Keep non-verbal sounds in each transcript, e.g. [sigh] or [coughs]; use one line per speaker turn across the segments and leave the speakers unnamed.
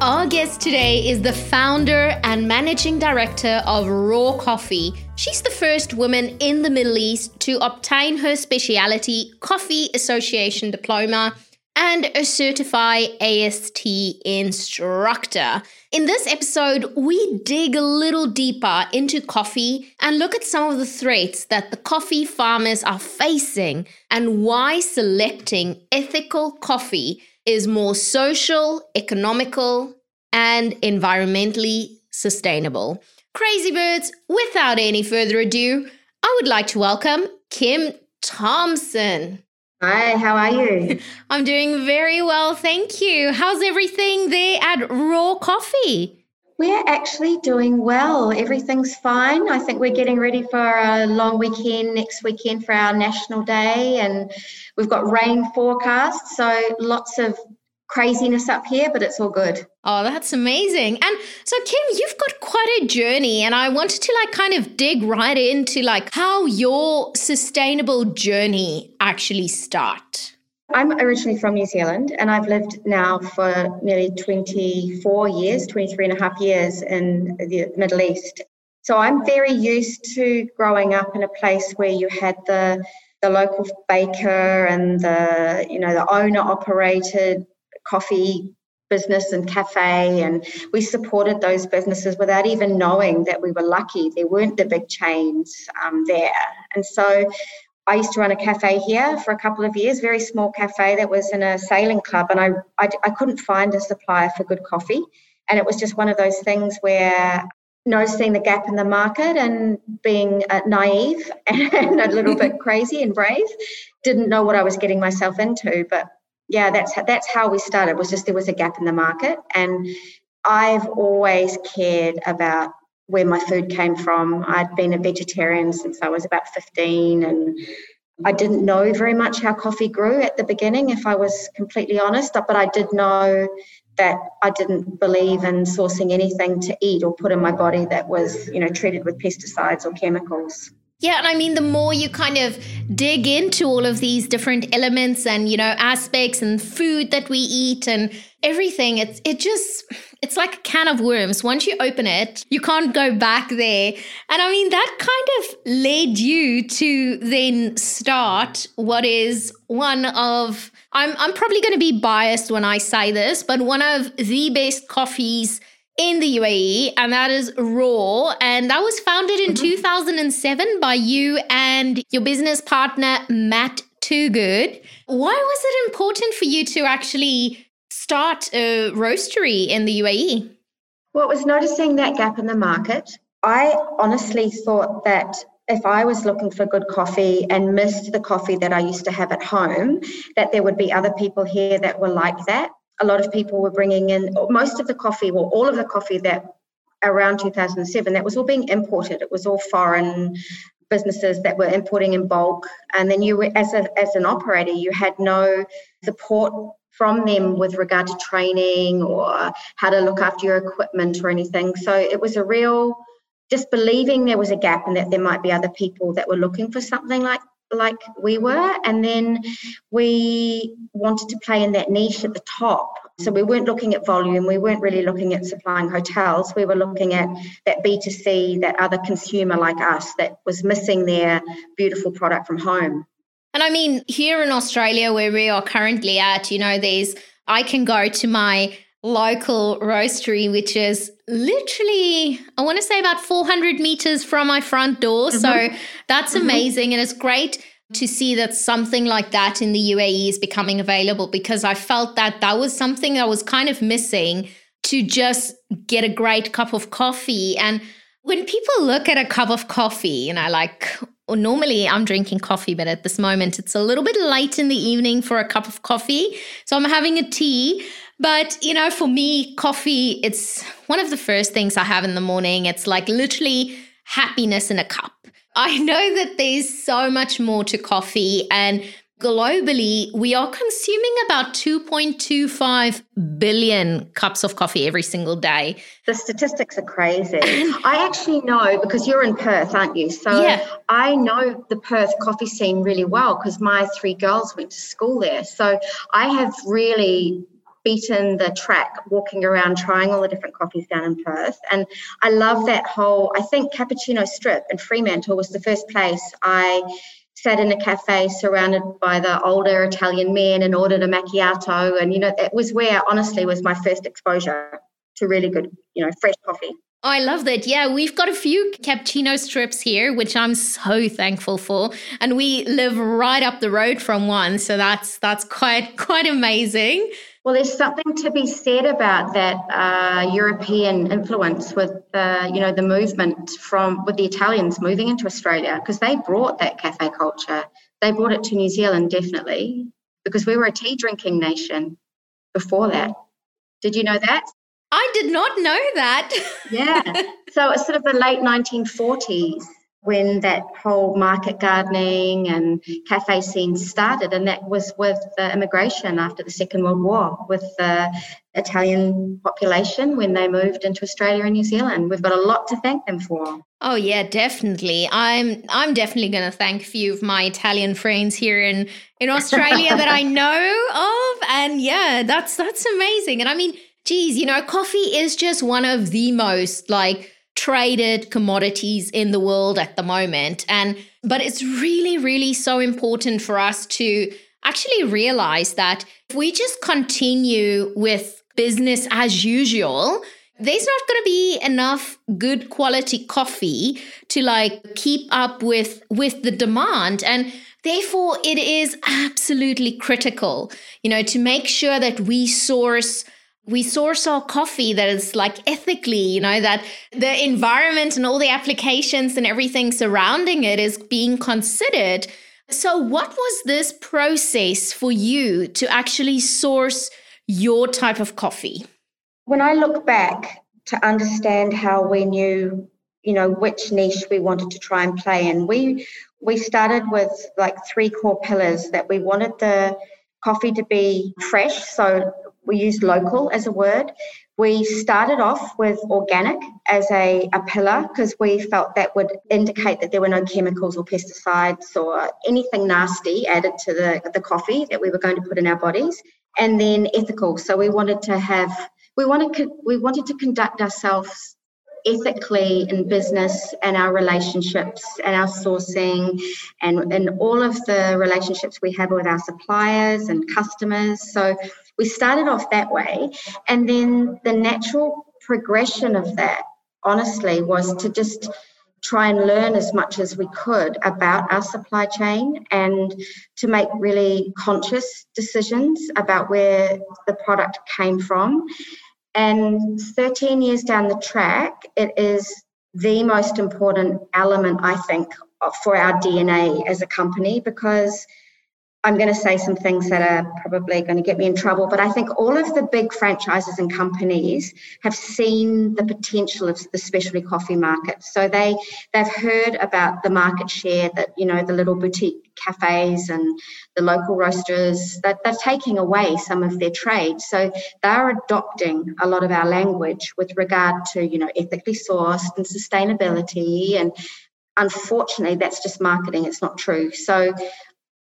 Our guest today is the founder and managing director of Raw Coffee. She's the first woman in the Middle East to obtain her specialty Coffee Association diploma and a certified AST instructor. In this episode, we dig a little deeper into coffee and look at some of the threats that the coffee farmers are facing and why selecting ethical coffee is more social, economical, and environmentally sustainable. Crazy Birds, without any further ado, I would like to welcome Kim Thompson.
Hi, how are you? [laughs]
I'm doing very well, thank you. How's everything there at Raw Coffee?
We're actually doing well. Everything's fine. I think we're getting ready for a long weekend next weekend for our National Day, and we've got rain forecast, so lots of craziness up here, but it's all good.
Oh, that's amazing. And so Kim, you've got quite a journey and I wanted to like kind of dig right into like how your sustainable journey actually start.
I'm originally from New Zealand and I've lived now for nearly 24 years, 23 and a half years in the Middle East. So I'm very used to growing up in a place where you had the the local baker and the you know the owner operated coffee business and cafe and we supported those businesses without even knowing that we were lucky there weren't the big chains um, there and so I used to run a cafe here for a couple of years, very small cafe that was in a sailing club, and I, I, I couldn't find a supplier for good coffee. And it was just one of those things where noticing the gap in the market and being uh, naive [laughs] and a little bit [laughs] crazy and brave, didn't know what I was getting myself into. But yeah, that's that's how we started. Was just there was a gap in the market, and I've always cared about where my food came from. I'd been a vegetarian since I was about 15 and I didn't know very much how coffee grew at the beginning, if I was completely honest, but I did know that I didn't believe in sourcing anything to eat or put in my body that was, you know, treated with pesticides or chemicals.
Yeah, and I mean, the more you kind of dig into all of these different elements and, you know, aspects and food that we eat and everything, it's, it just, it's like a can of worms. Once you open it, you can't go back there. And I mean, that kind of led you to then start what is one of, I'm, I'm probably going to be biased when I say this, but one of the best coffees in the UAE, and that is Raw. And that was founded in mm-hmm. 2007 by you and your business partner, Matt Toogood. Why was it important for you to actually start a roastery in the UAE?
Well, it was noticing that gap in the market. I honestly thought that if I was looking for good coffee and missed the coffee that I used to have at home, that there would be other people here that were like that a lot of people were bringing in most of the coffee, well, all of the coffee that around 2007, that was all being imported. It was all foreign businesses that were importing in bulk. And then you were, as, a, as an operator, you had no support from them with regard to training or how to look after your equipment or anything. So it was a real just believing there was a gap and that there might be other people that were looking for something like like we were. And then we wanted to play in that niche at the top. So we weren't looking at volume, we weren't really looking at supplying hotels. We were looking at that B2C, that other consumer like us that was missing their beautiful product from home.
And I mean, here in Australia, where we are currently at, you know, there's, I can go to my local roastery, which is literally, I want to say about 400 meters from my front door. Mm-hmm. So that's mm-hmm. amazing. And it's great to see that something like that in the UAE is becoming available because I felt that that was something that was kind of missing to just get a great cup of coffee. And when people look at a cup of coffee, you know, like, or normally I'm drinking coffee, but at this moment it's a little bit late in the evening for a cup of coffee. So I'm having a tea. But, you know, for me, coffee, it's one of the first things I have in the morning. It's like literally happiness in a cup. I know that there's so much more to coffee and globally, we are consuming about 2.25 billion cups of coffee every single day.
The statistics are crazy. [coughs] I actually know because you're in Perth, aren't you? So yeah. I know the Perth coffee scene really well because my three girls went to school there. So I have really beaten the track walking around trying all the different coffees down in Perth. And I love that whole, I think Cappuccino Strip in Fremantle was the first place I sat in a cafe surrounded by the older Italian men and ordered a macchiato. And, you know, it was where honestly was my first exposure to really good, you know, fresh coffee.
I love that. Yeah, we've got a few cappuccino strips here, which I'm so thankful for, and we live right up the road from one, so that's that's quite [laughs] quite amazing.
Well, there's something to be said about that uh, European influence with uh, you know the movement from with the Italians moving into Australia because they brought that cafe culture. They brought it to New Zealand definitely because we were a tea drinking nation before that. Did you know that?
I did not know that.
yeah. [laughs] So it's sort of the late 1940s when that whole market gardening and cafe scene started. And that was with the immigration after the Second World War, with the Italian population when they moved into Australia and New Zealand. We've got a lot to thank them for.
Oh yeah, definitely. I'm I'm definitely going to thank a few of my Italian friends here in in Australia that I [laughs] know of, and yeah, that's that's amazing. And I mean, geez, you know, coffee is just one of the most like traded commodities in the world at the moment. And but it's really, really so important for us to actually realize that if we just continue with business as usual, there's not going to be enough good quality coffee to like keep up with with the demand and therefore it is absolutely critical you know to make sure that we source we source our coffee that is like ethically, you know, that the environment and all the applications and everything surrounding it is being considered. So, what was this process for you to actually source your type of coffee?
When I look back to understand how we knew, you know, which niche we wanted to try and play in, we we started with like three core pillars that we wanted the coffee to be fresh, so we use local as a word. We started off with organic as a, a pillar because we felt that would indicate that there were no chemicals or pesticides or anything nasty added to the, the coffee that we were going to put in our bodies. And then ethical. So we wanted to have we wanted we wanted to conduct ourselves ethically in business and our relationships and our sourcing and, and all of the relationships we have with our suppliers and customers. So we started off that way. And then the natural progression of that, honestly, was to just try and learn as much as we could about our supply chain and to make really conscious decisions about where the product came from. And 13 years down the track, it is the most important element, I think, for our DNA as a company because I'm going to say some things that are probably going to get me in trouble, but I think all of the big franchises and companies have seen the potential of the specialty coffee market. So they they've heard about the market share that you know the little boutique cafes and the local roasters that they're taking away some of their trade. So they're adopting a lot of our language with regard to you know ethically sourced and sustainability and unfortunately that's just marketing it's not true so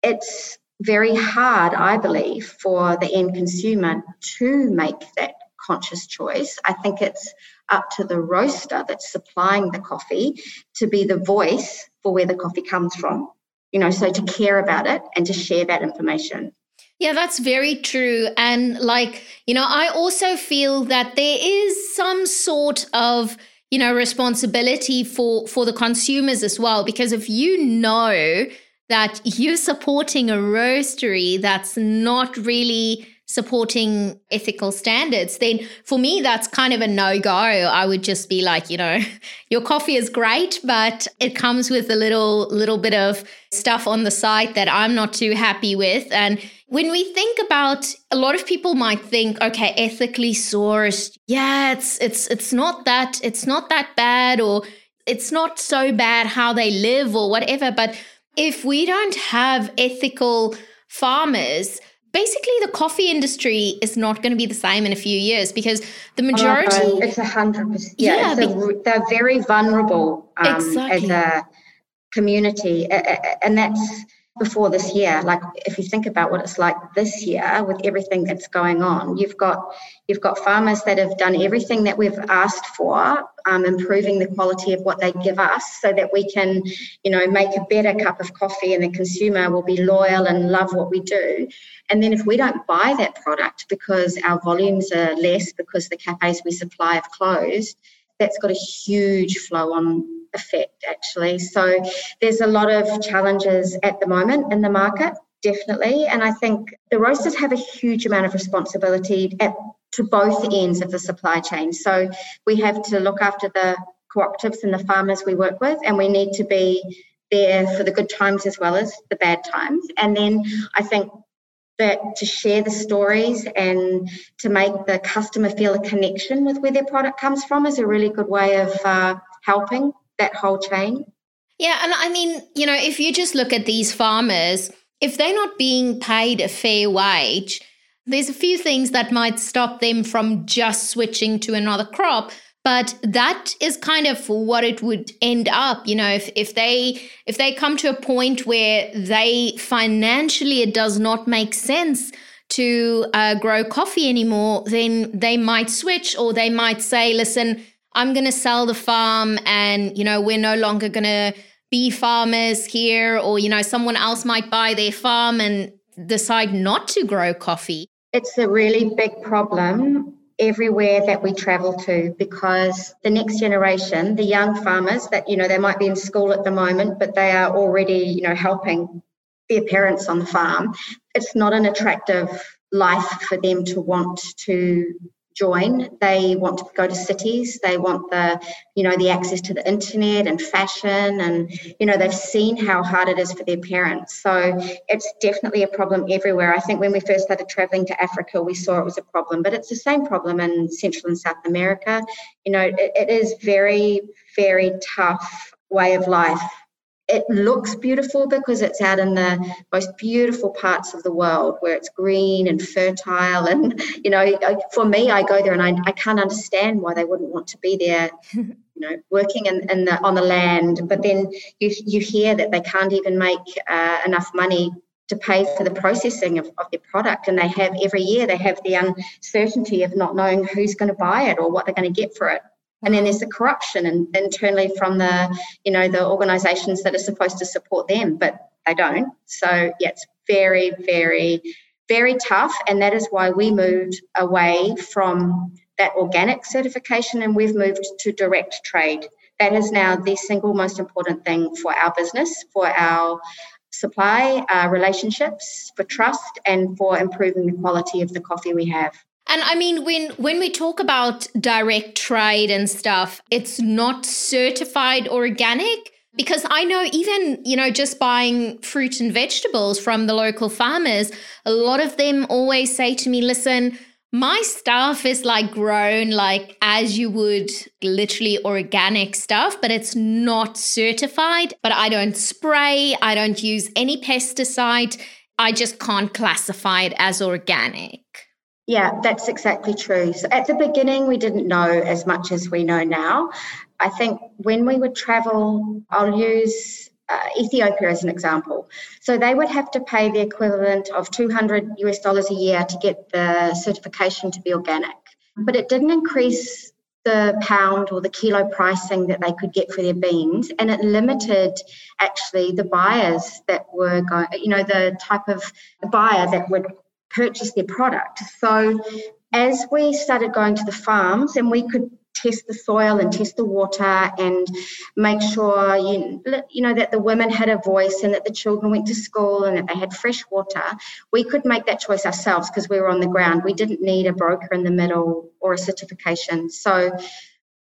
it's very hard, I believe, for the end consumer to make that conscious choice. I think it's up to the roaster that's supplying the coffee to be the voice for where the coffee comes from. You know, so to care about it and to share that information.
Yeah, that's very true. And like, you know, I also feel that there is some sort of you know responsibility for for the consumers as well because if you know that you're supporting a roastery that's not really supporting ethical standards, then for me, that's kind of a no go. I would just be like, you know, [laughs] your coffee is great, but it comes with a little, little bit of stuff on the site that I'm not too happy with. And when we think about a lot of people might think okay ethically sourced yeah it's it's it's not that it's not that bad or it's not so bad how they live or whatever but if we don't have ethical farmers basically the coffee industry is not going to be the same in a few years because the majority
oh, it's a hundred percent yeah, yeah a, they're very vulnerable um, exactly. as a community and that's before this year. Like if you think about what it's like this year with everything that's going on you've got you've got farmers that have done everything that we've asked for um, improving the quality of what they give us so that we can you know make a better cup of coffee and the consumer will be loyal and love what we do. And then if we don't buy that product because our volumes are less because the cafes we supply have closed that's got a huge flow on effect actually. So there's a lot of challenges at the moment in the market, definitely. And I think the roasters have a huge amount of responsibility at to both ends of the supply chain. So we have to look after the cooperatives and the farmers we work with, and we need to be there for the good times as well as the bad times. And then I think that to share the stories and to make the customer feel a connection with where their product comes from is a really good way of uh, helping that whole chain.
Yeah, and I mean, you know, if you just look at these farmers, if they're not being paid a fair wage, there's a few things that might stop them from just switching to another crop but that is kind of what it would end up you know if, if they if they come to a point where they financially it does not make sense to uh, grow coffee anymore then they might switch or they might say listen I'm going to sell the farm and, you know, we're no longer going to be farmers here, or, you know, someone else might buy their farm and decide not to grow coffee.
It's a really big problem everywhere that we travel to because the next generation, the young farmers that, you know, they might be in school at the moment, but they are already, you know, helping their parents on the farm. It's not an attractive life for them to want to join they want to go to cities. They want the you know the access to the internet and fashion and you know they've seen how hard it is for their parents. So it's definitely a problem everywhere. I think when we first started traveling to africa we saw it was a problem but it's the same problem in central and south america. You know it, it is very very tough way of life it looks beautiful because it's out in the most beautiful parts of the world where it's green and fertile and you know for me i go there and i, I can't understand why they wouldn't want to be there [laughs] you know working in, in the on the land. But then you you hear that they can't even make uh, enough money to pay for the processing of, of their product. And they have every year they have the uncertainty of not knowing who's going to buy it or what they're going to get for it and then there's the corruption and internally from the you know the organizations that are supposed to support them but they don't. So yeah it's very very very tough. And that is why we moved away from that organic certification and we've moved to direct trade. That is now the single most important thing for our business for our supply uh, relationships for trust and for improving the quality of the coffee we have
and I mean, when when we talk about direct trade and stuff, it's not certified organic because I know even you know just buying fruit and vegetables from the local farmers, a lot of them always say to me, "Listen." My stuff is like grown like as you would literally organic stuff, but it's not certified. But I don't spray, I don't use any pesticide. I just can't classify it as organic.
Yeah, that's exactly true. So at the beginning, we didn't know as much as we know now. I think when we would travel, I'll use uh, Ethiopia as an example. So they would have to pay the equivalent of 200 US dollars a year to get the certification to be organic. But it didn't increase the pound or the kilo pricing that they could get for their beans, and it limited actually the buyers that were going, you know, the type of buyer that would purchase their product. So as we started going to the farms and we could test the soil and test the water and make sure you, you know that the women had a voice and that the children went to school and that they had fresh water we could make that choice ourselves because we were on the ground we didn't need a broker in the middle or a certification so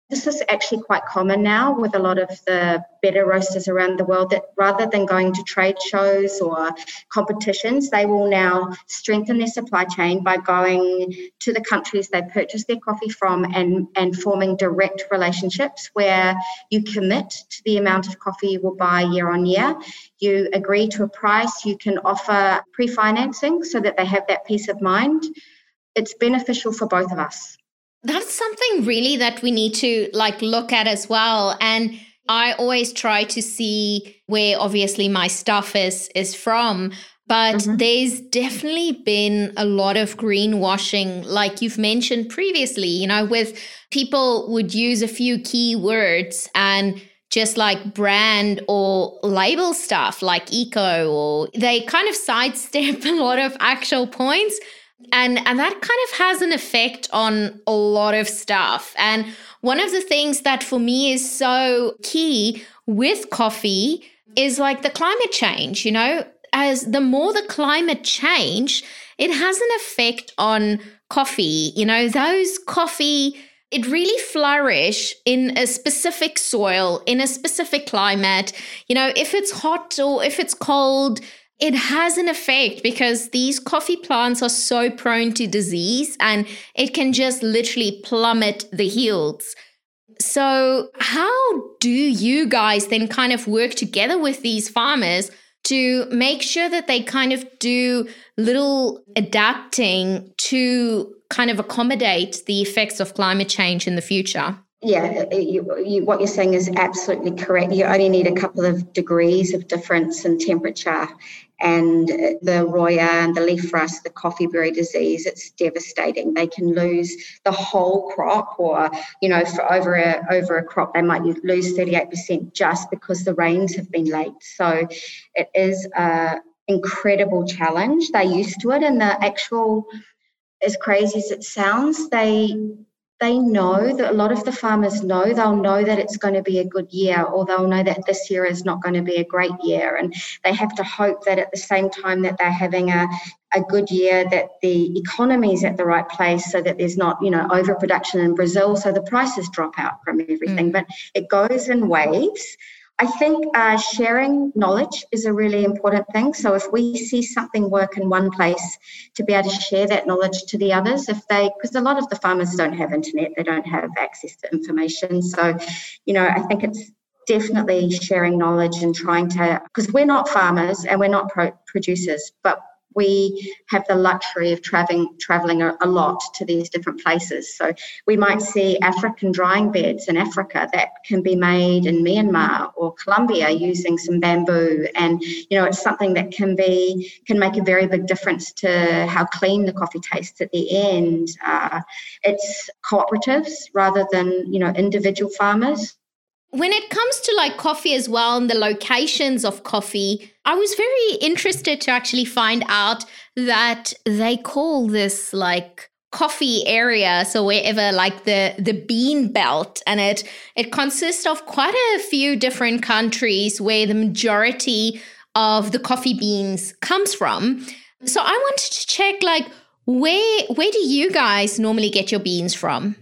this is actually quite common now with a lot of the better roasters around the world that rather than going to trade shows or competitions, they will now strengthen their supply chain by going to the countries they purchase their coffee from and, and forming direct relationships where you commit to the amount of coffee you will buy year on year. You agree to a price, you can offer pre financing so that they have that peace of mind. It's beneficial for both of us.
That's something really that we need to like look at as well. And I always try to see where obviously my stuff is is from. But mm-hmm. there's definitely been a lot of greenwashing, like you've mentioned previously, you know, with people would use a few keywords and just like brand or label stuff like eco, or they kind of sidestep [laughs] a lot of actual points and and that kind of has an effect on a lot of stuff. And one of the things that for me is so key with coffee is like the climate change you know? As the more the climate change it has an effect on coffee you know? Those coffee it really flourish in a specific soil in a specific climate. You know if it's hot or if it's cold it has an effect because these coffee plants are so prone to disease and it can just literally plummet the yields. So, how do you guys then kind of work together with these farmers to make sure that they kind of do little adapting to kind of accommodate the effects of climate change in the future?
Yeah, you, you, what you're saying is absolutely correct. You only need a couple of degrees of difference in temperature, and the roya and the leaf rust, the coffee berry disease, it's devastating. They can lose the whole crop, or you know, for over a over a crop, they might lose 38% just because the rains have been late. So, it is a incredible challenge. They're used to it, and the actual, as crazy as it sounds, they they know that a lot of the farmers know they'll know that it's going to be a good year or they'll know that this year is not going to be a great year. And they have to hope that at the same time that they're having a, a good year that the economy is at the right place so that there's not you know overproduction in brazil so the prices drop out from everything. Mm. but it goes in waves I think uh, sharing knowledge is a really important thing. So if we see something work in one place, to be able to share that knowledge to the others, if they, because a lot of the farmers don't have internet, they don't have access to information. So, you know, I think it's definitely sharing knowledge and trying to, because we're not farmers and we're not pro- producers, but we have the luxury of traveling traveling a, a, lot to these different places. So we might see African drying beds in Africa that can be made in Myanmar or Colombia using some bamboo, and you know it's something that can be can make a very big difference to how clean the coffee tastes at the end. Uh, it's cooperatives rather than you know individual farmers.
When it comes to like coffee as well and the locations of coffee, I was very interested to actually find out that they call this like coffee area. So wherever like the the bean belt and it it consists of quite a few different countries where the majority of the coffee beans comes from. So i wanted to check like where where do you guys normally get your beans from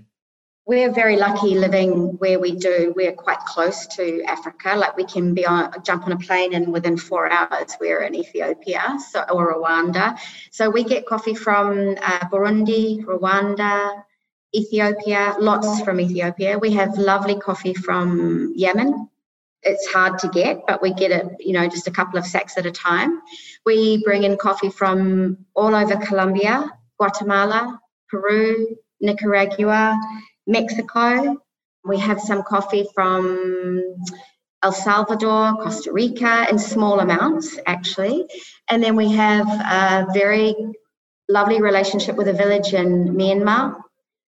we're very lucky living where we do. We're quite close to Africa. Like we can be on jump on a plane and within four hours we're in Ethiopia so, or Rwanda. So we get coffee from uh, Burundi, Rwanda, Ethiopia, lots from Ethiopia. We have lovely coffee from Yemen. It's hard to get, but we get it, you know, just a couple of sacks at a time. We bring in coffee from all over Colombia, Guatemala, Peru, Nicaragua, Mexico. We have some coffee from El Salvador, Costa Rica, in small amounts actually. And then we have a very lovely relationship with a village in Myanmar.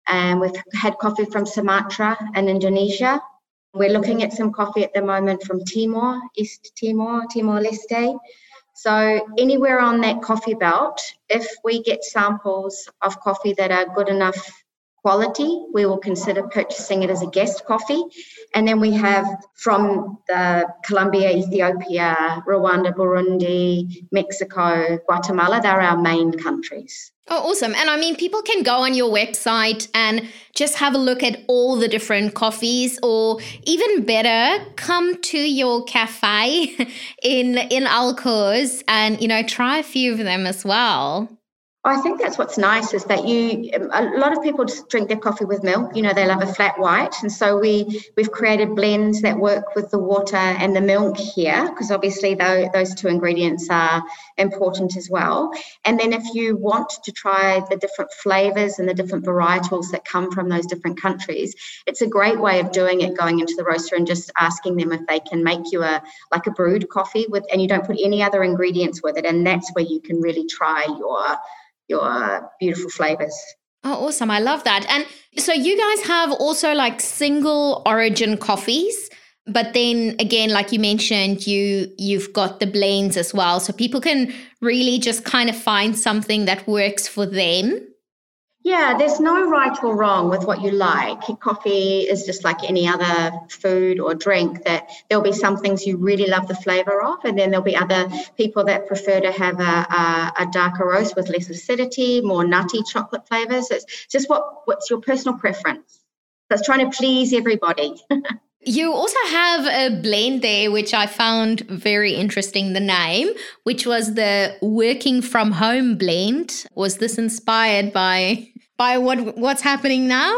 And we've had coffee from Sumatra and Indonesia. We're looking at some coffee at the moment from Timor, East Timor, Timor Leste. So, anywhere on that coffee belt, if we get samples of coffee that are good enough quality, we will consider purchasing it as a guest coffee. And then we have from the Colombia, Ethiopia, Rwanda, Burundi, Mexico, Guatemala, they're our main countries.
Oh, awesome. And I mean, people can go on your website and just have a look at all the different coffees, or even better, come to your cafe [laughs] in, in Al Quoz and, you know, try a few of them as well.
I think that's what's nice is that you um, a lot of people just drink their coffee with milk. You know, they love a flat white, and so we we've created blends that work with the water and the milk here because obviously those, those two ingredients are important as well. And then if you want to try the different flavors and the different varietals that come from those different countries, it's a great way of doing it. Going into the roaster and just asking them if they can make you a like a brewed coffee with, and you don't put any other ingredients with it, and that's where you can really try your your uh, beautiful flavors.
Oh, awesome. I love that. And so you guys have also like single origin coffees. But then again, like you mentioned, you you've got the blends as well. So people can really just kind of find something that works for them.
Yeah, there's no right or wrong with what you like. Coffee is just like any other food or drink that there'll be some things you really love the flavor of, and then there'll be other people that prefer to have a, a, a darker roast with less acidity, more nutty chocolate flavors. It's just what, what's your personal preference. It's trying to please everybody. [laughs]
You also have a blend there, which I found very interesting. The name, which was the working from home blend. Was this inspired by by what what's happening now?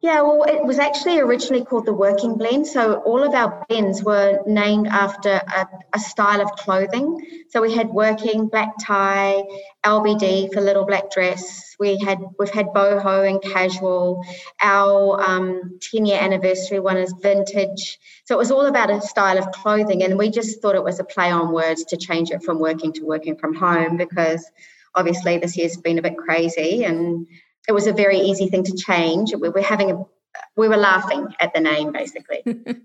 Yeah, well, it was actually originally called the working blend. So all of our blends were named after a, a, style of clothing. So we had working, black tie, LBD for little black dress. We had we've had boho and casual. Our um, 10 year anniversary one is vintage. So it was all about a style of clothing, and we just thought it was a play on words to change it from working to working from home because obviously this year's been a bit crazy and it was a very easy thing to change. We were having a, we were laughing at the name basically. [laughs]
oh,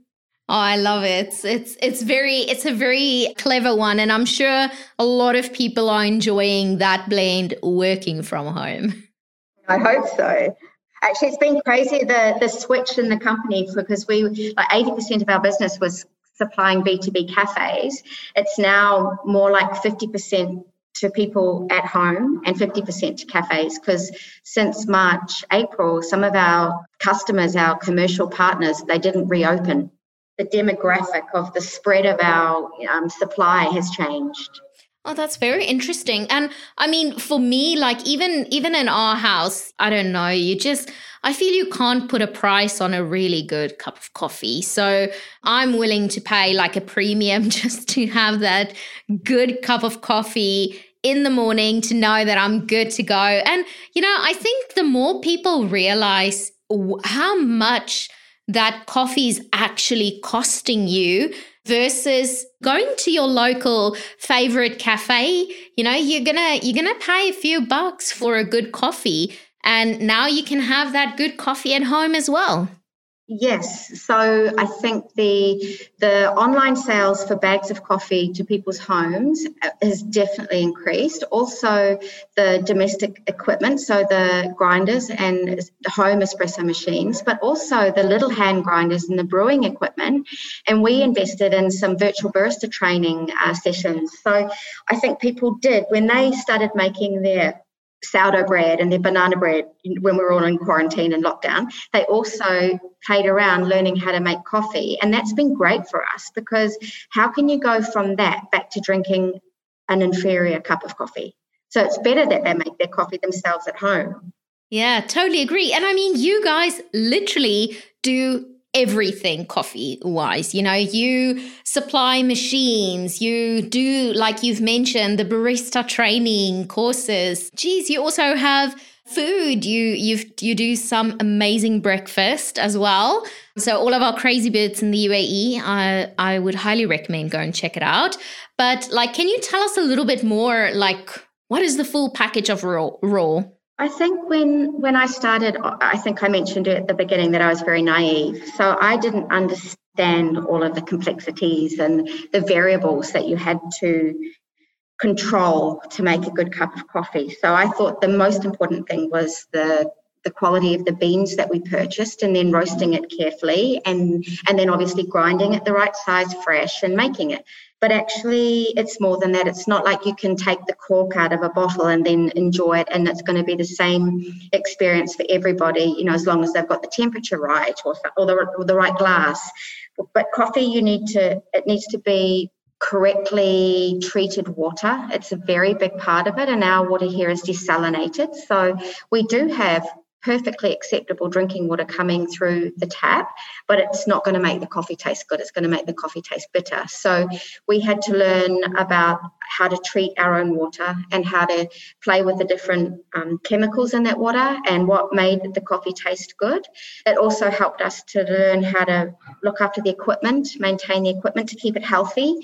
I love it. It's, it's it's very it's a very clever one, and I'm sure a lot of people are enjoying that blend working from home.
I hope so. Actually, it's been crazy the the switch in the company because we like eighty percent of our business was supplying B two B cafes. It's now more like fifty percent to people at home and 50% to cafes because since March, April, some of our customers, our commercial partners, they didn't reopen. The demographic of the spread of our um, supply has changed.
Oh, that's very interesting. And I mean, for me, like even even in our house, I don't know, you just I feel you can't put a price on a really good cup of coffee. So I'm willing to pay like a premium [laughs] just to have that good cup of coffee in the morning to know that I'm good to go. And you know, I think the more people realize how much that coffee is actually costing you versus going to your local favorite cafe. You know you're gonna you're gonna pay a few bucks for a good coffee and now you can have that good coffee at home as well
Yes, so I think the the online sales for bags of coffee to people's homes has definitely increased. Also, the domestic equipment, so the grinders and the home espresso machines, but also the little hand grinders and the brewing equipment. And we invested in some virtual barista training uh, sessions. So I think people did when they started making their sourdough bread and their banana bread when we were all in quarantine and lockdown. They also played around learning how to make coffee. And that's been great for us because how can you go from that back to drinking an inferior cup of coffee? So it's better that they make their coffee themselves at home.
Yeah, totally agree. And I mean, you guys literally do everything coffee wise. You know, you supply machines, you do, like you've mentioned, the barista training courses. Geez, you also have food. You you you do some amazing breakfast as well. So all of our crazy bits in the UAE, I I would highly recommend go and check it out. But like, can you tell us a little bit more? Like, what is the full package of raw? raw?
I think when when I started, I think I mentioned at the beginning that I was very naive. So I didn't understand all of the complexities and the variables that you had to control to make a good cup of coffee. So I thought the most important thing was the the quality of the beans that we purchased and then roasting it carefully and and then obviously grinding it the right size fresh and making it but actually it's more than that it's not like you can take the cork out of a bottle and then enjoy it and it's going to be the same experience for everybody you know as long as they've got the temperature right or, or, the, or the right glass but coffee you need to it needs to be correctly treated water. It's a very big part of it, and our water here is desalinated. So we do have perfectly acceptable drinking water coming through the tap, but it's not going to make the coffee taste good. It's going to make the coffee taste bitter. So we had to learn about how to treat our own water and how to play with the different um, chemicals in that water and what made the coffee taste good. It also helped us to learn how to look after the equipment, maintain the equipment to keep it healthy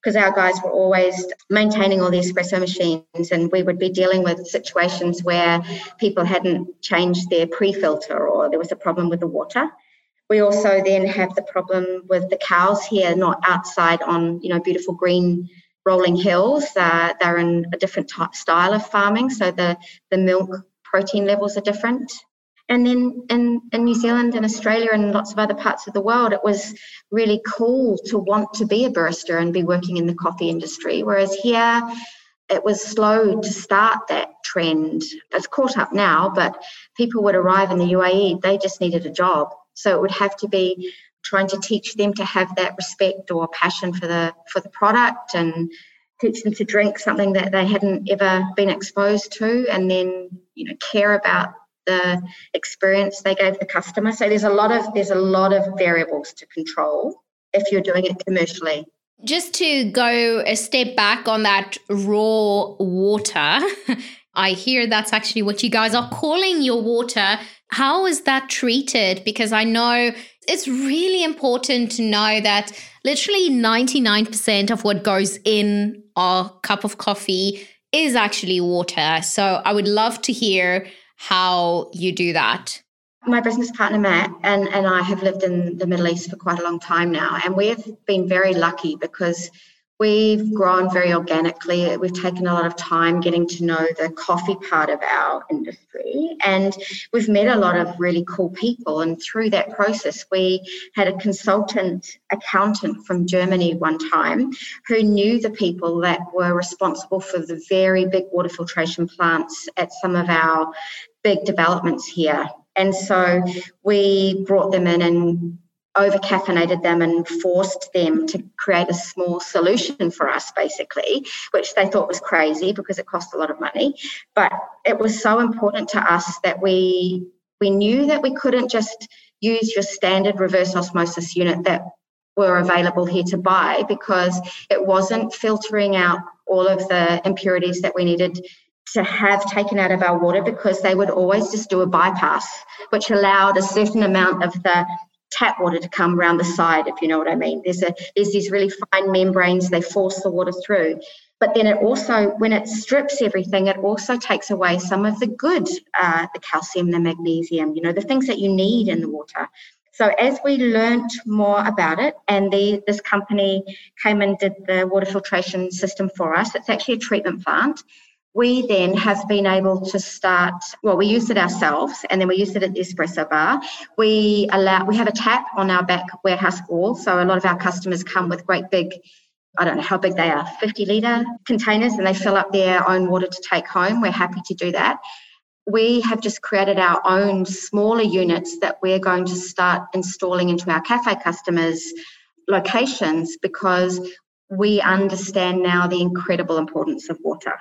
because our guys were always maintaining all the espresso machines and we would be dealing with situations where people hadn't changed their pre-filter or there was a problem with the water. We also then have the problem with the cows here not outside on you know beautiful green rolling hills. Uh, they're in a different type style of farming so the the milk protein levels are different and then in, in New Zealand and Australia and lots of other parts of the world, it was really cool to want to be a barista and be working in the coffee industry. Whereas here, it was slow to start that trend. It's caught up now, but people would arrive in the UAE, they just needed a job. So it would have to be trying to teach them to have that respect or passion for the for the product and teach them to drink something that they hadn't ever been exposed to and then you know care about the experience they gave the customer. So there's a lot of there's a lot of variables to control if you're doing it commercially.
Just to go a step back on that raw water, [laughs] I hear that's actually what you guys are calling your water. How is that treated? Because I know it's really important to know that literally 99% of what goes in our cup of coffee is actually water. So I would love to hear how you do that?
My business partner Matt and, and I have lived in the Middle East for quite a long time now, and we have been very lucky because we've grown very organically. We've taken a lot of time getting to know the coffee part of our industry, and we've met a lot of really cool people. And through that process, we had a consultant accountant from Germany one time who knew the people that were responsible for the very big water filtration plants at some of our big developments here. And so we brought them in and over caffeinated them and forced them to create a small solution for us, basically, which they thought was crazy because it cost a lot of money. But it was so important to us that we we knew that we couldn't just use your standard reverse osmosis unit that were available here to buy because it wasn't filtering out all of the impurities that we needed to have taken out of our water because they would always just do a bypass, which allowed a certain amount of the tap water to come around the side, if you know what I mean. There's a there's these really fine membranes, they force the water through. But then it also, when it strips everything, it also takes away some of the good, uh, the calcium, the magnesium, you know, the things that you need in the water. So as we learnt more about it, and the, this company came and did the water filtration system for us, it's actually a treatment plant we then have been able to start well we used it ourselves and then we used it at the espresso bar. We allow we have a tap on our back warehouse wall. So a lot of our customers come with great big i don't know how big they are 50 litre containers and they fill up their own water to take home. We're happy to do that. We have just created our own smaller units that we're going to start installing into our cafe customers locations because we understand now the incredible importance of water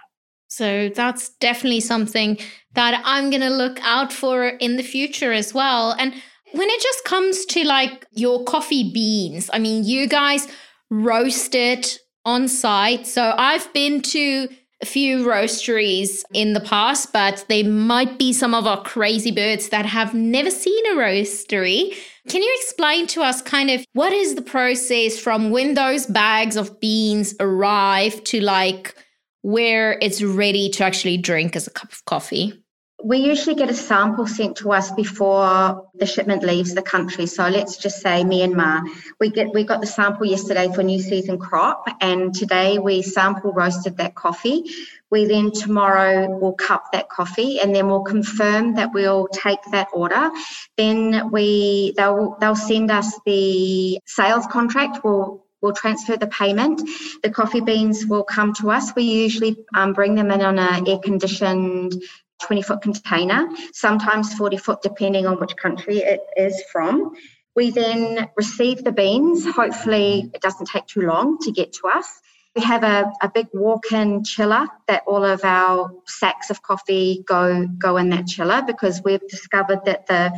so that's definitely something that I'm going to look out for in the future as well. And when it just comes to like your coffee beans, I mean, you guys roast it on site. So I've been to a few roasteries in the past, but they might be some of our crazy birds that have never seen a roastery. Can you explain to us kind of what is the process from when those bags of beans arrive to like where it's ready to actually drink as a cup of coffee?
We usually get a sample sent to us before the shipment leaves the country. So let's just say Myanmar. We get we got the sample yesterday for new season crop, and today we sample roasted that coffee. We then tomorrow will cup that coffee, and then we'll confirm that we'll take that order. Then we they'll they'll send us the sales contract. We'll We'll transfer the payment. The coffee beans will come to us. We usually um, bring them in on an air conditioned 20 foot container, sometimes 40 foot, depending on which country it is from. We then receive the beans. Hopefully, it doesn't take too long to get to us. We have a, a big walk-in chiller that all of our sacks of coffee go go in that chiller because we've discovered that the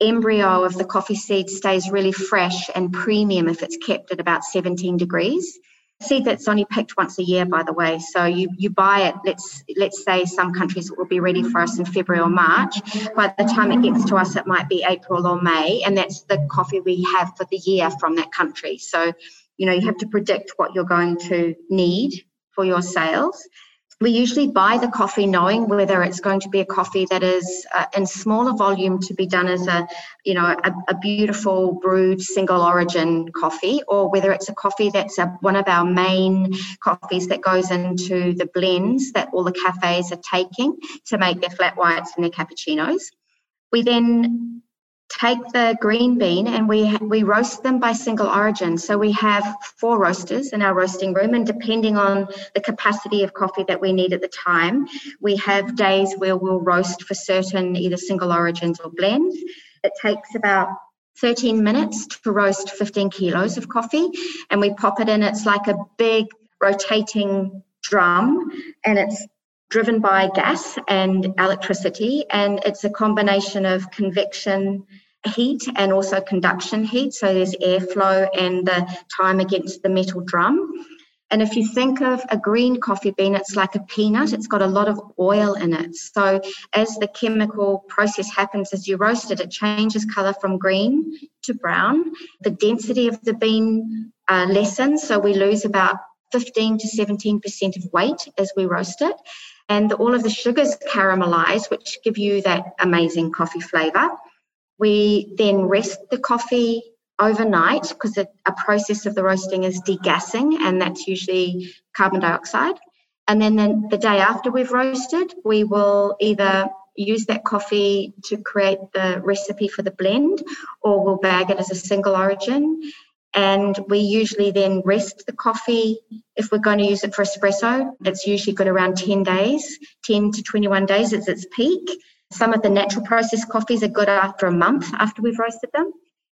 embryo of the coffee seed stays really fresh and premium if it's kept at about 17 degrees. Seed that's only picked once a year by the way so you you buy it let's let's say some countries will be ready for us in february or march by the time it gets to us it might be april or may and that's the coffee we have for the year from that country. So you know you have to predict what you're going to need for your sales we usually buy the coffee knowing whether it's going to be a coffee that is uh, in smaller volume to be done as a you know a, a, beautiful brewed single origin coffee or whether it's a coffee that's a, one of our main coffees that goes into the blends that all the cafes are taking to make their flat whites and their cappuccinos. We then take the green bean and we we roast them by single origin. So we have four roasters in our roasting room, and depending on the capacity of coffee that we need at the time, we have days where we'll roast for certain either single origins or blends. It takes about 13 minutes to roast 15 kilos of coffee, and we pop it in. It's like a big rotating drum, and it's driven by gas and electricity, and it's a combination of convection heat and also conduction heat. So there's airflow and the time against the metal drum. And if you think of a green coffee bean, it's like a peanut, it's got a lot of oil in it. So as the chemical process happens as you roast it, it changes color from green to brown. The density of the bean uh, lessens, so we lose about 15 to 17% of weight as we roast it. And all of the sugars caramelize, which give you that amazing coffee flavor. We then rest the coffee overnight because a process of the roasting is degassing, and that's usually carbon dioxide. And then the, the day after we've roasted, we will either use that coffee to create the recipe for the blend, or we'll bag it as a single origin. And we usually then rest the coffee. If we're going to use it for espresso, it's usually good around 10 days, 10 to 21 days is its peak. Some of the natural processed coffees are good after a month after we've roasted them.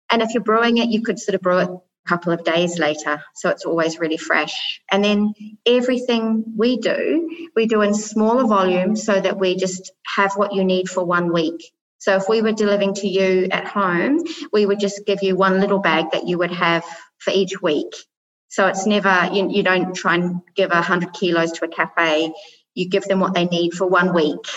And if you're brewing it, you could sort of brew it a couple of days later. So it's always really fresh. And then everything we do, we do in smaller volumes so that we just have what you need for one week. So if we were delivering to you at home, we would just give you one little bag that you would have for each week. So it's never, you, you don't try and give 100 kilos to a cafe. You give them what they need for one week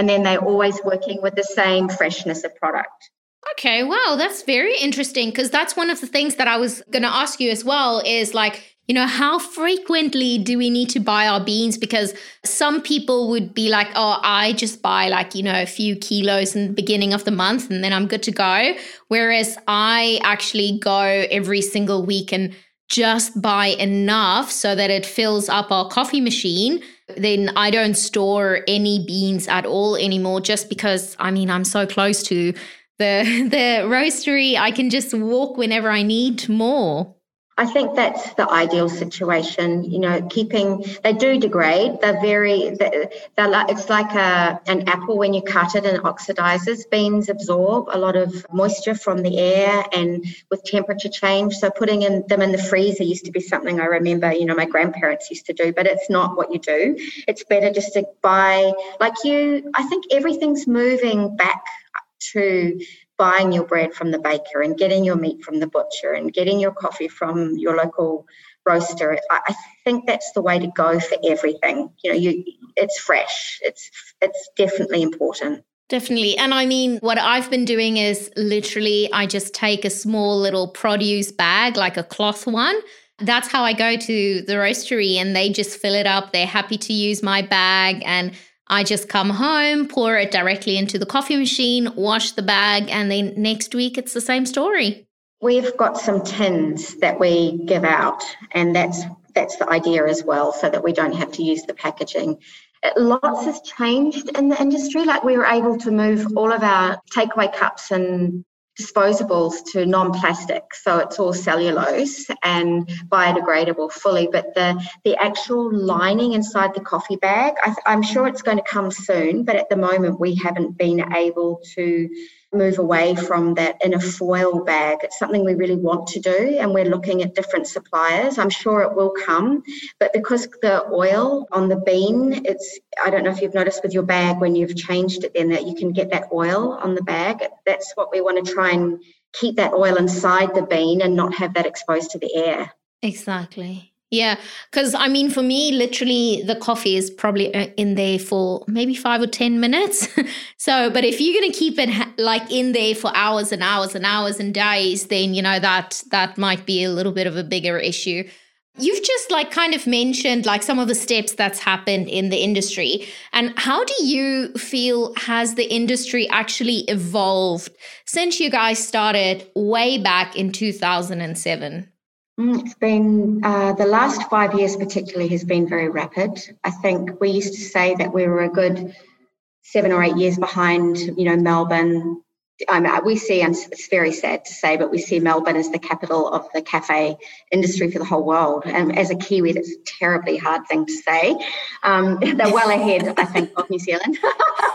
and then they're always working with the same freshness of product.
Okay, wow, that's very interesting because that's one of the things that I was going to ask you as well is like, you know, how frequently do we need to buy our beans? Because some people would be like, oh, I just buy like, you know, a few kilos in the beginning of the month and then I'm good to go. Whereas I actually go every single week and just buy enough so that it fills up our coffee machine then I don't store any beans at all anymore just because I mean I'm so close to the [laughs] the roastery I can just walk whenever I need more.
I think that's the ideal situation. You know, keeping they do degrade. They're very. They're, they're like, it's like a an apple when you cut it and it oxidizes. Beans absorb a lot of moisture from the air and with temperature change. So putting in them in the freezer used to be something I remember. You know, my grandparents used to do, but it's not what you do. It's better just to buy like you. I think everything's moving back to buying your bread from the baker and getting your meat from the butcher and getting your coffee from your local roaster. I, I think that's the way to go for everything. You know, you it's fresh. It's it's definitely important.
Definitely. And I mean, what I've been doing is literally I just take a small little produce bag, like a cloth one. That's how I go to the roastery and they just fill it up. They're happy to use my bag and I just come home, pour it directly into the coffee machine, wash the bag, and then next week it's the same story.
We've got some tins that we give out, and that's that's the idea as well, so that we don't have to use the packaging. Lots has changed in the industry. Like we were able to move all of our takeaway cups and disposables to non-plastic so it's all cellulose and biodegradable fully but the the actual lining inside the coffee bag I, i'm sure it's going to come soon but at the moment we haven't been able to move away from that in a foil bag. It's something we really want to do, and we're looking at different suppliers. I'm sure it will come, but because the oil on the bean, it's I don't know if you've noticed with your bag when you've changed it, then that you can get that oil on the bag. That's what we want to try and keep that oil inside the bean and not have that exposed to the air.
Exactly. Yeah, because I mean, for me, literally, the coffee is probably uh, in there for maybe five or 10 minutes. [laughs] so, but if you're going to keep it like in there for hours and hours and hours and days, then, you know, that that might be a little bit of a bigger issue. You've just like kind of mentioned like some of the steps that's happened in the industry. And how do you feel has the industry actually evolved since you guys started way back in 2007?
It's been uh, the last five years, particularly, has been very rapid. I think we used to say that we were a good seven or eight years behind, you know, Melbourne, um, we see, and it's very sad to say, but we see Melbourne as the capital of the cafe industry for the whole world. And as a Kiwi, that's a terribly hard thing to say. Um, [laughs] they're well ahead, I think, of New Zealand. [laughs]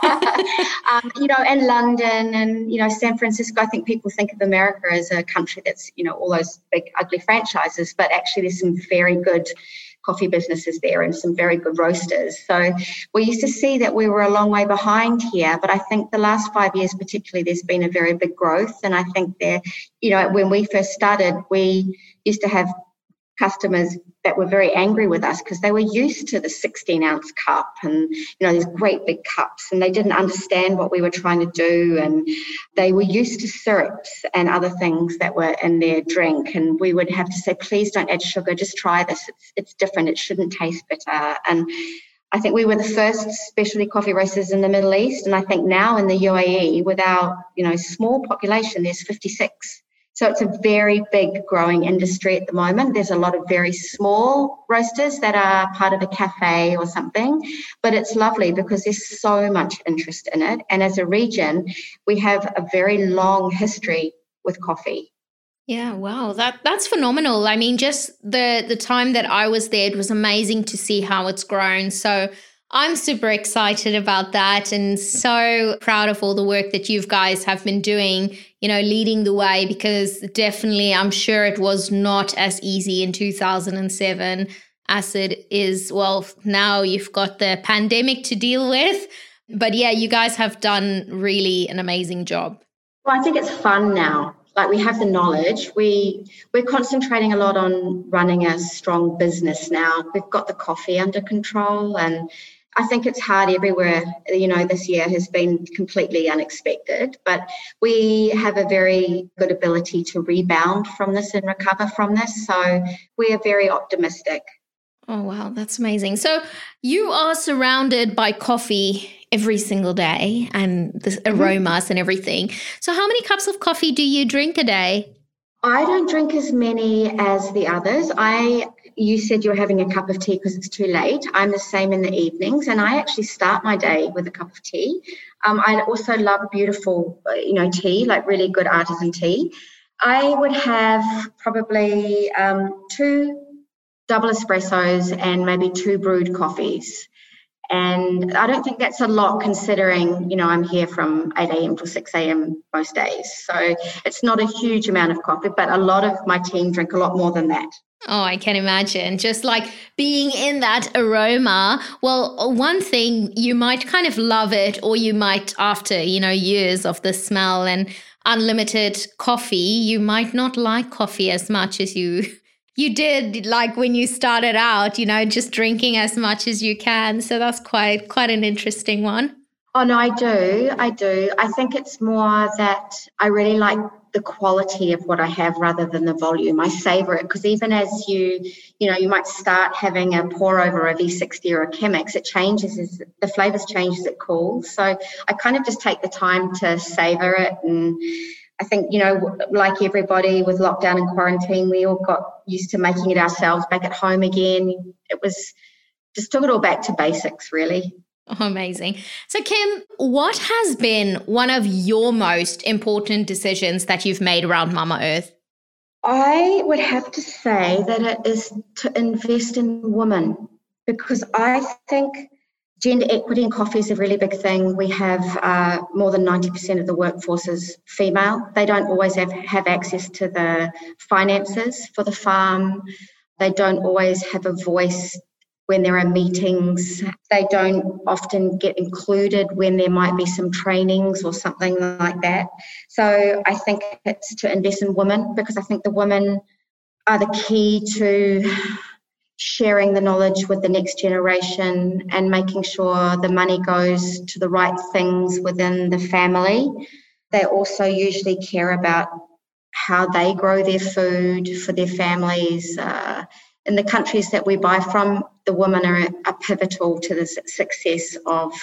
um, you know, and London and, you know, San Francisco, I think people think of America as a country that's, you know, all those big, ugly franchises, but actually there's some very good coffee businesses there and some very good roasters. So we used to see that we were a long way behind here, but I think the last five years, particularly, there's been a very big growth. And I think there, you know, when we first started, we used to have customers that were very angry with us because they were used to the 16 ounce cup and you know these great big cups and they didn't understand what we were trying to do and they were used to syrups and other things that were in their drink and we would have to say please don't add sugar just try this it's, it's different it shouldn't taste bitter and I think we were the first specialty coffee roasters in the Middle East, and I think now in the UAE, with our you know small population, there's 56 so it's a very big growing industry at the moment. There's a lot of very small roasters that are part of a cafe or something, but it's lovely because there's so much interest in it. And as a region, we have a very long history with coffee.
Yeah, wow. That that's phenomenal. I mean, just the the time that I was there, it was amazing to see how it's grown. So I'm super excited about that and so proud of all the work that you guys have been doing, you know, leading the way because definitely I'm sure it was not as easy in 2007 as it is. Well, now you've got the pandemic to deal with. But yeah, you guys have done really an amazing job.
Well, I think it's fun now. Like we have the knowledge. We we're concentrating a lot on running a strong business now. We've got the coffee under control and I think it's hard everywhere. You know, this year has been completely unexpected, but we have a very good ability to rebound from this and recover from this. So we are very optimistic.
Oh, wow. That's amazing. So you are surrounded by coffee every single day and the mm-hmm. aromas and everything. So, how many cups of coffee do you drink a day?
I don't drink as many as the others. I you said you were having a cup of tea because it's too late. I'm the same in the evenings, and I actually start my day with a cup of tea. Um, I also love beautiful, you know, tea, like really good artisan tea. I would have probably um, two double espressos and maybe two brewed coffees. And I don't think that's a lot considering, you know, I'm here from 8 a.m. till 6 a.m. most days. So it's not a huge amount of coffee, but a lot of my team drink a lot more than that.
Oh, I can imagine. Just like being in that aroma. Well, one thing you might kind of love it, or you might, after, you know, years of the smell and unlimited coffee, you might not like coffee as much as you. [laughs] You did like when you started out, you know, just drinking as much as you can. So that's quite quite an interesting one.
Oh no, I do. I do. I think it's more that I really like the quality of what I have rather than the volume. I savor it because even as you, you know, you might start having a pour over a V60 or a Chemex, it changes as the flavors change as it cools. So I kind of just take the time to savor it. And I think, you know, like everybody with lockdown and quarantine, we all got used to making it ourselves back at home again. It was just took it all back to basics, really. [laughs]
Amazing. So, Kim, what has been one of your most important decisions that you've made around Mama Earth?
I would have to say that it is to invest in women because I think gender equity in coffee is a really big thing. We have uh, more than 90% of the workforce is female. They don't always have, have access to the finances for the farm. They don't always have a voice when there are meetings. They don't often get included when there might be some trainings or something like that. So I think it's to invest in women because I think the women are the key to sharing the knowledge with the next generation and making sure the money goes to the right things within the family. They also usually care about how they grow their food for their families. Uh, in the countries that we buy from, the women are, are pivotal to the success of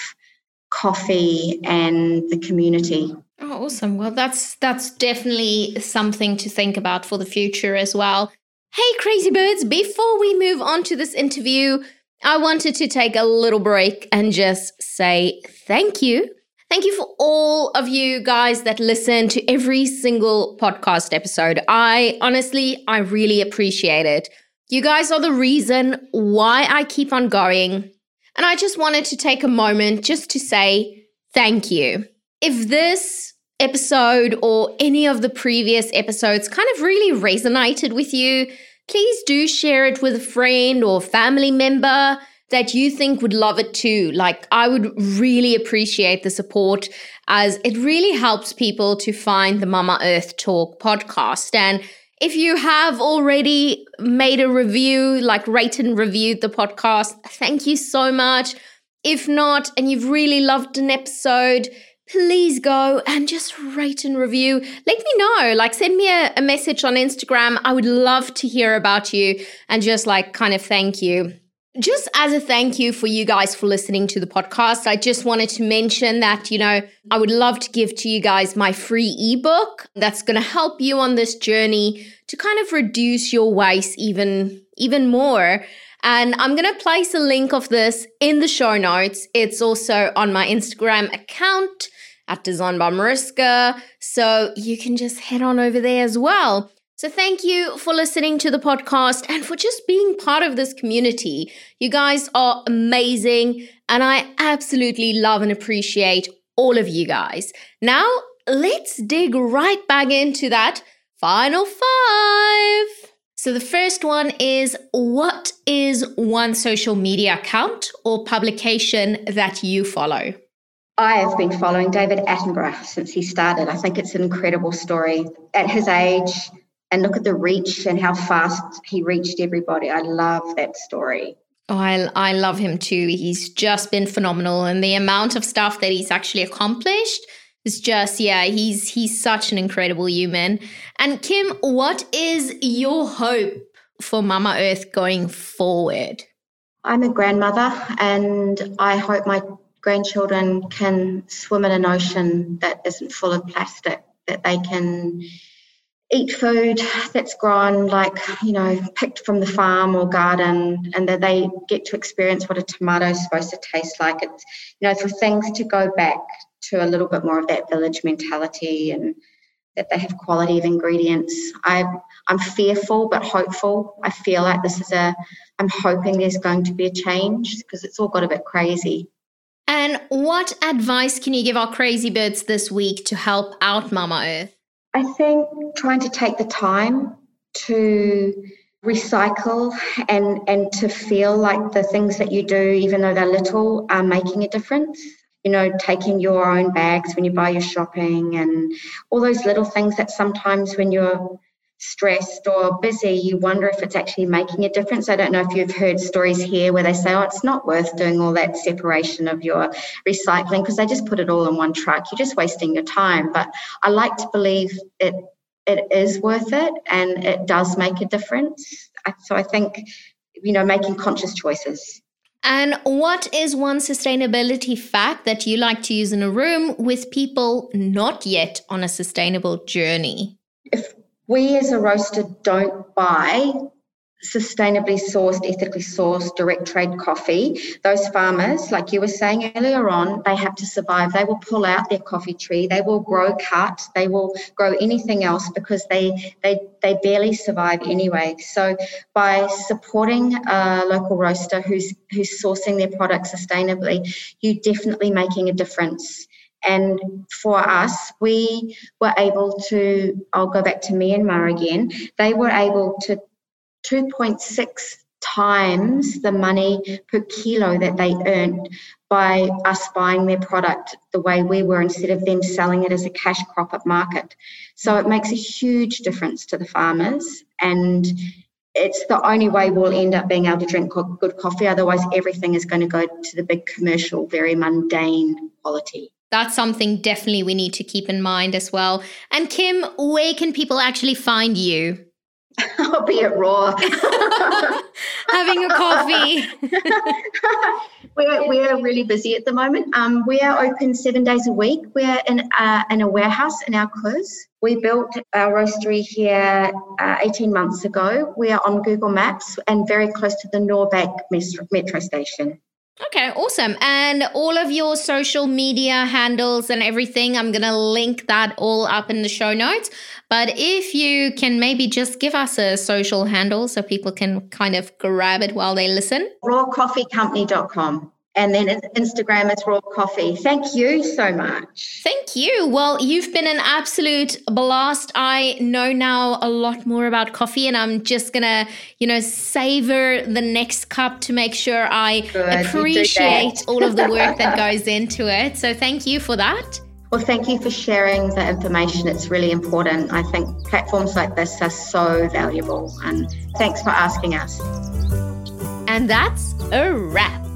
coffee and the community.
Oh, awesome. Well, that's that's definitely something to think about for the future as well. Hey, crazy birds, before we move on to this interview, I wanted to take a little break and just say thank you. Thank you for all of you guys that listen to every single podcast episode. I honestly, I really appreciate it. You guys are the reason why I keep on going. And I just wanted to take a moment just to say thank you. If this episode or any of the previous episodes kind of really resonated with you, please do share it with a friend or family member that you think would love it too. Like, I would really appreciate the support as it really helps people to find the Mama Earth Talk podcast. And if you have already made a review, like rate and reviewed the podcast, thank you so much. If not, and you've really loved an episode, please go and just rate and review. Let me know. Like, send me a, a, message on Instagram. I would love to hear about you and just like kind of thank you. Just as a thank you for you guys for listening to the podcast, I just wanted to mention that, you know, I would love to give to you guys my free ebook that's going to help you on this journey to kind of reduce your waste even even more. And I'm going to place a link of this in the show notes. It's also on my Instagram account at Design by Mariska. So you can just head on over there as well. So, thank you for listening to the podcast and for just being part of this community. You guys are amazing, and I absolutely love and appreciate all of you guys. Now, let's dig right back into that final five. So, the first one is what is one social media account or publication that you follow?
I have been following David Attenborough since he started. I think it's an incredible story. At his age, and look at the reach and how fast he reached everybody. I love that story.
Oh, I, I love him too. He's just been phenomenal. And the amount of stuff that he's actually accomplished is just, yeah, he's he's such an incredible human. And Kim, what is your hope for Mama Earth going forward?
I'm a grandmother and I hope my grandchildren can swim in an ocean that isn't full of plastic, that they can eat food that's grown like you know picked from the farm or garden and that they get to experience what a tomato is supposed to taste like. It's you know for things to go back to a little bit more of that village mentality and that they have quality of ingredients. I i'm fearful but hopeful. I feel like this is a i'm hoping there's going to be a change because it's all got a bit crazy.
And what advice can you give our crazy birds this week to help out mama earth
I think trying to take the time to recycle and and to feel like the things that you do even though they're little are making a difference. You know taking your own bags when you buy your shopping and all those little things that sometimes when you're stressed or busy, you wonder if it's actually making a difference. I don't know if you've heard stories here where they say, oh, it's not worth doing all that separation of your recycling because they just put it all in one truck. You're just wasting your time. But I like to believe it it is worth it and it does make a difference. So I think, you know, making conscious choices.
And what is one sustainability fact that you like to use in a room with people not yet on a sustainable journey?
If we as a roaster don't buy sustainably sourced, ethically sourced, direct trade coffee. Those farmers, like you were saying earlier on, they have to survive. They will pull out their coffee tree. They will grow cut. They will grow anything else because they they they barely survive anyway. So by supporting a local roaster who's who's sourcing their product sustainably, you're definitely making a difference. And for us, we were able to, I'll go back to Myanmar again, they were able to 2.6 times the money per kilo that they earned by us buying their product the way we were instead of them selling it as a cash crop at market. So it makes a huge difference to the farmers and it's the only way we'll end up being able to drink good coffee. Otherwise, everything is going to go to the big commercial, very mundane quality.
That's something definitely we need to keep in mind as well. And Kim, where can people actually find you? [laughs]
I'll be at Raw. [laughs]
Having a coffee. [laughs]
we're, we're really busy at the moment. Um, we are open seven days a week. We're in, uh, in a warehouse in Al Quoz. We built our roastery here uh, 18 months ago. We are on Google Maps and very close to the Noor Bank metro station.
Okay, awesome. And all of your social media handles and everything, I'm going to link that all up in the show notes. But if you can maybe just give us a social handle so people can kind of grab it while they listen.
Rawcoffeecompany.com and then Instagram is Raw Coffee. Thank you so much.
Thank you. Well, you've been an absolute blast. I know now a lot more about coffee, and I'm just gonna, you know, savor the next cup to make sure I Good, appreciate all of the work that [laughs] goes into it. So, thank you for that.
Well, thank you for sharing the information. It's really important. I think platforms like this are so valuable, and thanks for asking us.
And that's a wrap.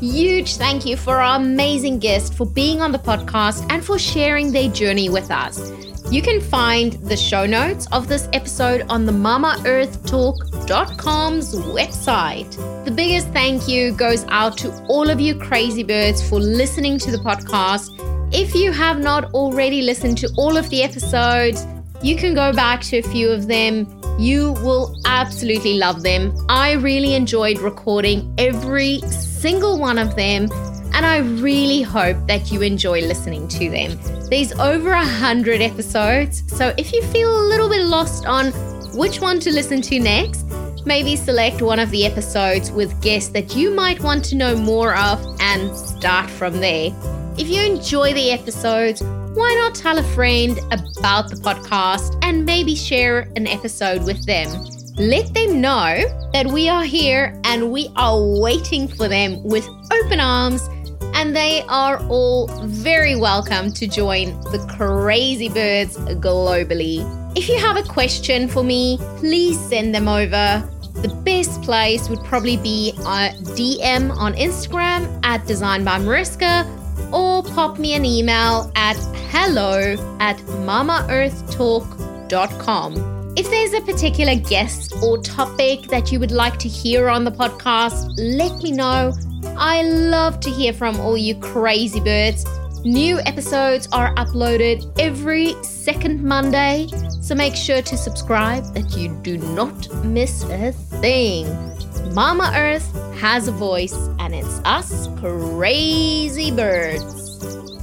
Huge thank you for our amazing guest for being on the podcast and for sharing their journey with us. You can find the show notes of this episode on the mamaearthtalk.com's website. The biggest thank you goes out to all of you crazy birds for listening to the podcast. If you have not already listened to all of the episodes, you can go back to a few of them. You will absolutely love them. I really enjoyed recording every single one of them, and I really hope that you enjoy listening to them. There's over a hundred episodes, so if you feel a little bit lost on which one to listen to next, maybe select one of the episodes with guests that you might want to know more of and start from there. If you enjoy the episodes, why not tell a friend about the podcast and maybe share an episode with them? Let them know that we are here and we are waiting for them with open arms, and they are all very welcome to join the crazy birds globally. If you have a question for me, please send them over. The best place would probably be uh, a DM on Instagram at Design by Mariska or pop me an email at hello at mamaearthtalk.com. If there's a particular guest or topic that you would like to hear on the podcast, let me know. I love to hear from all you crazy birds. New episodes are uploaded every second Monday, so make sure to subscribe that you do not miss a thing. Mama Earth has a voice, and it's us crazy birds.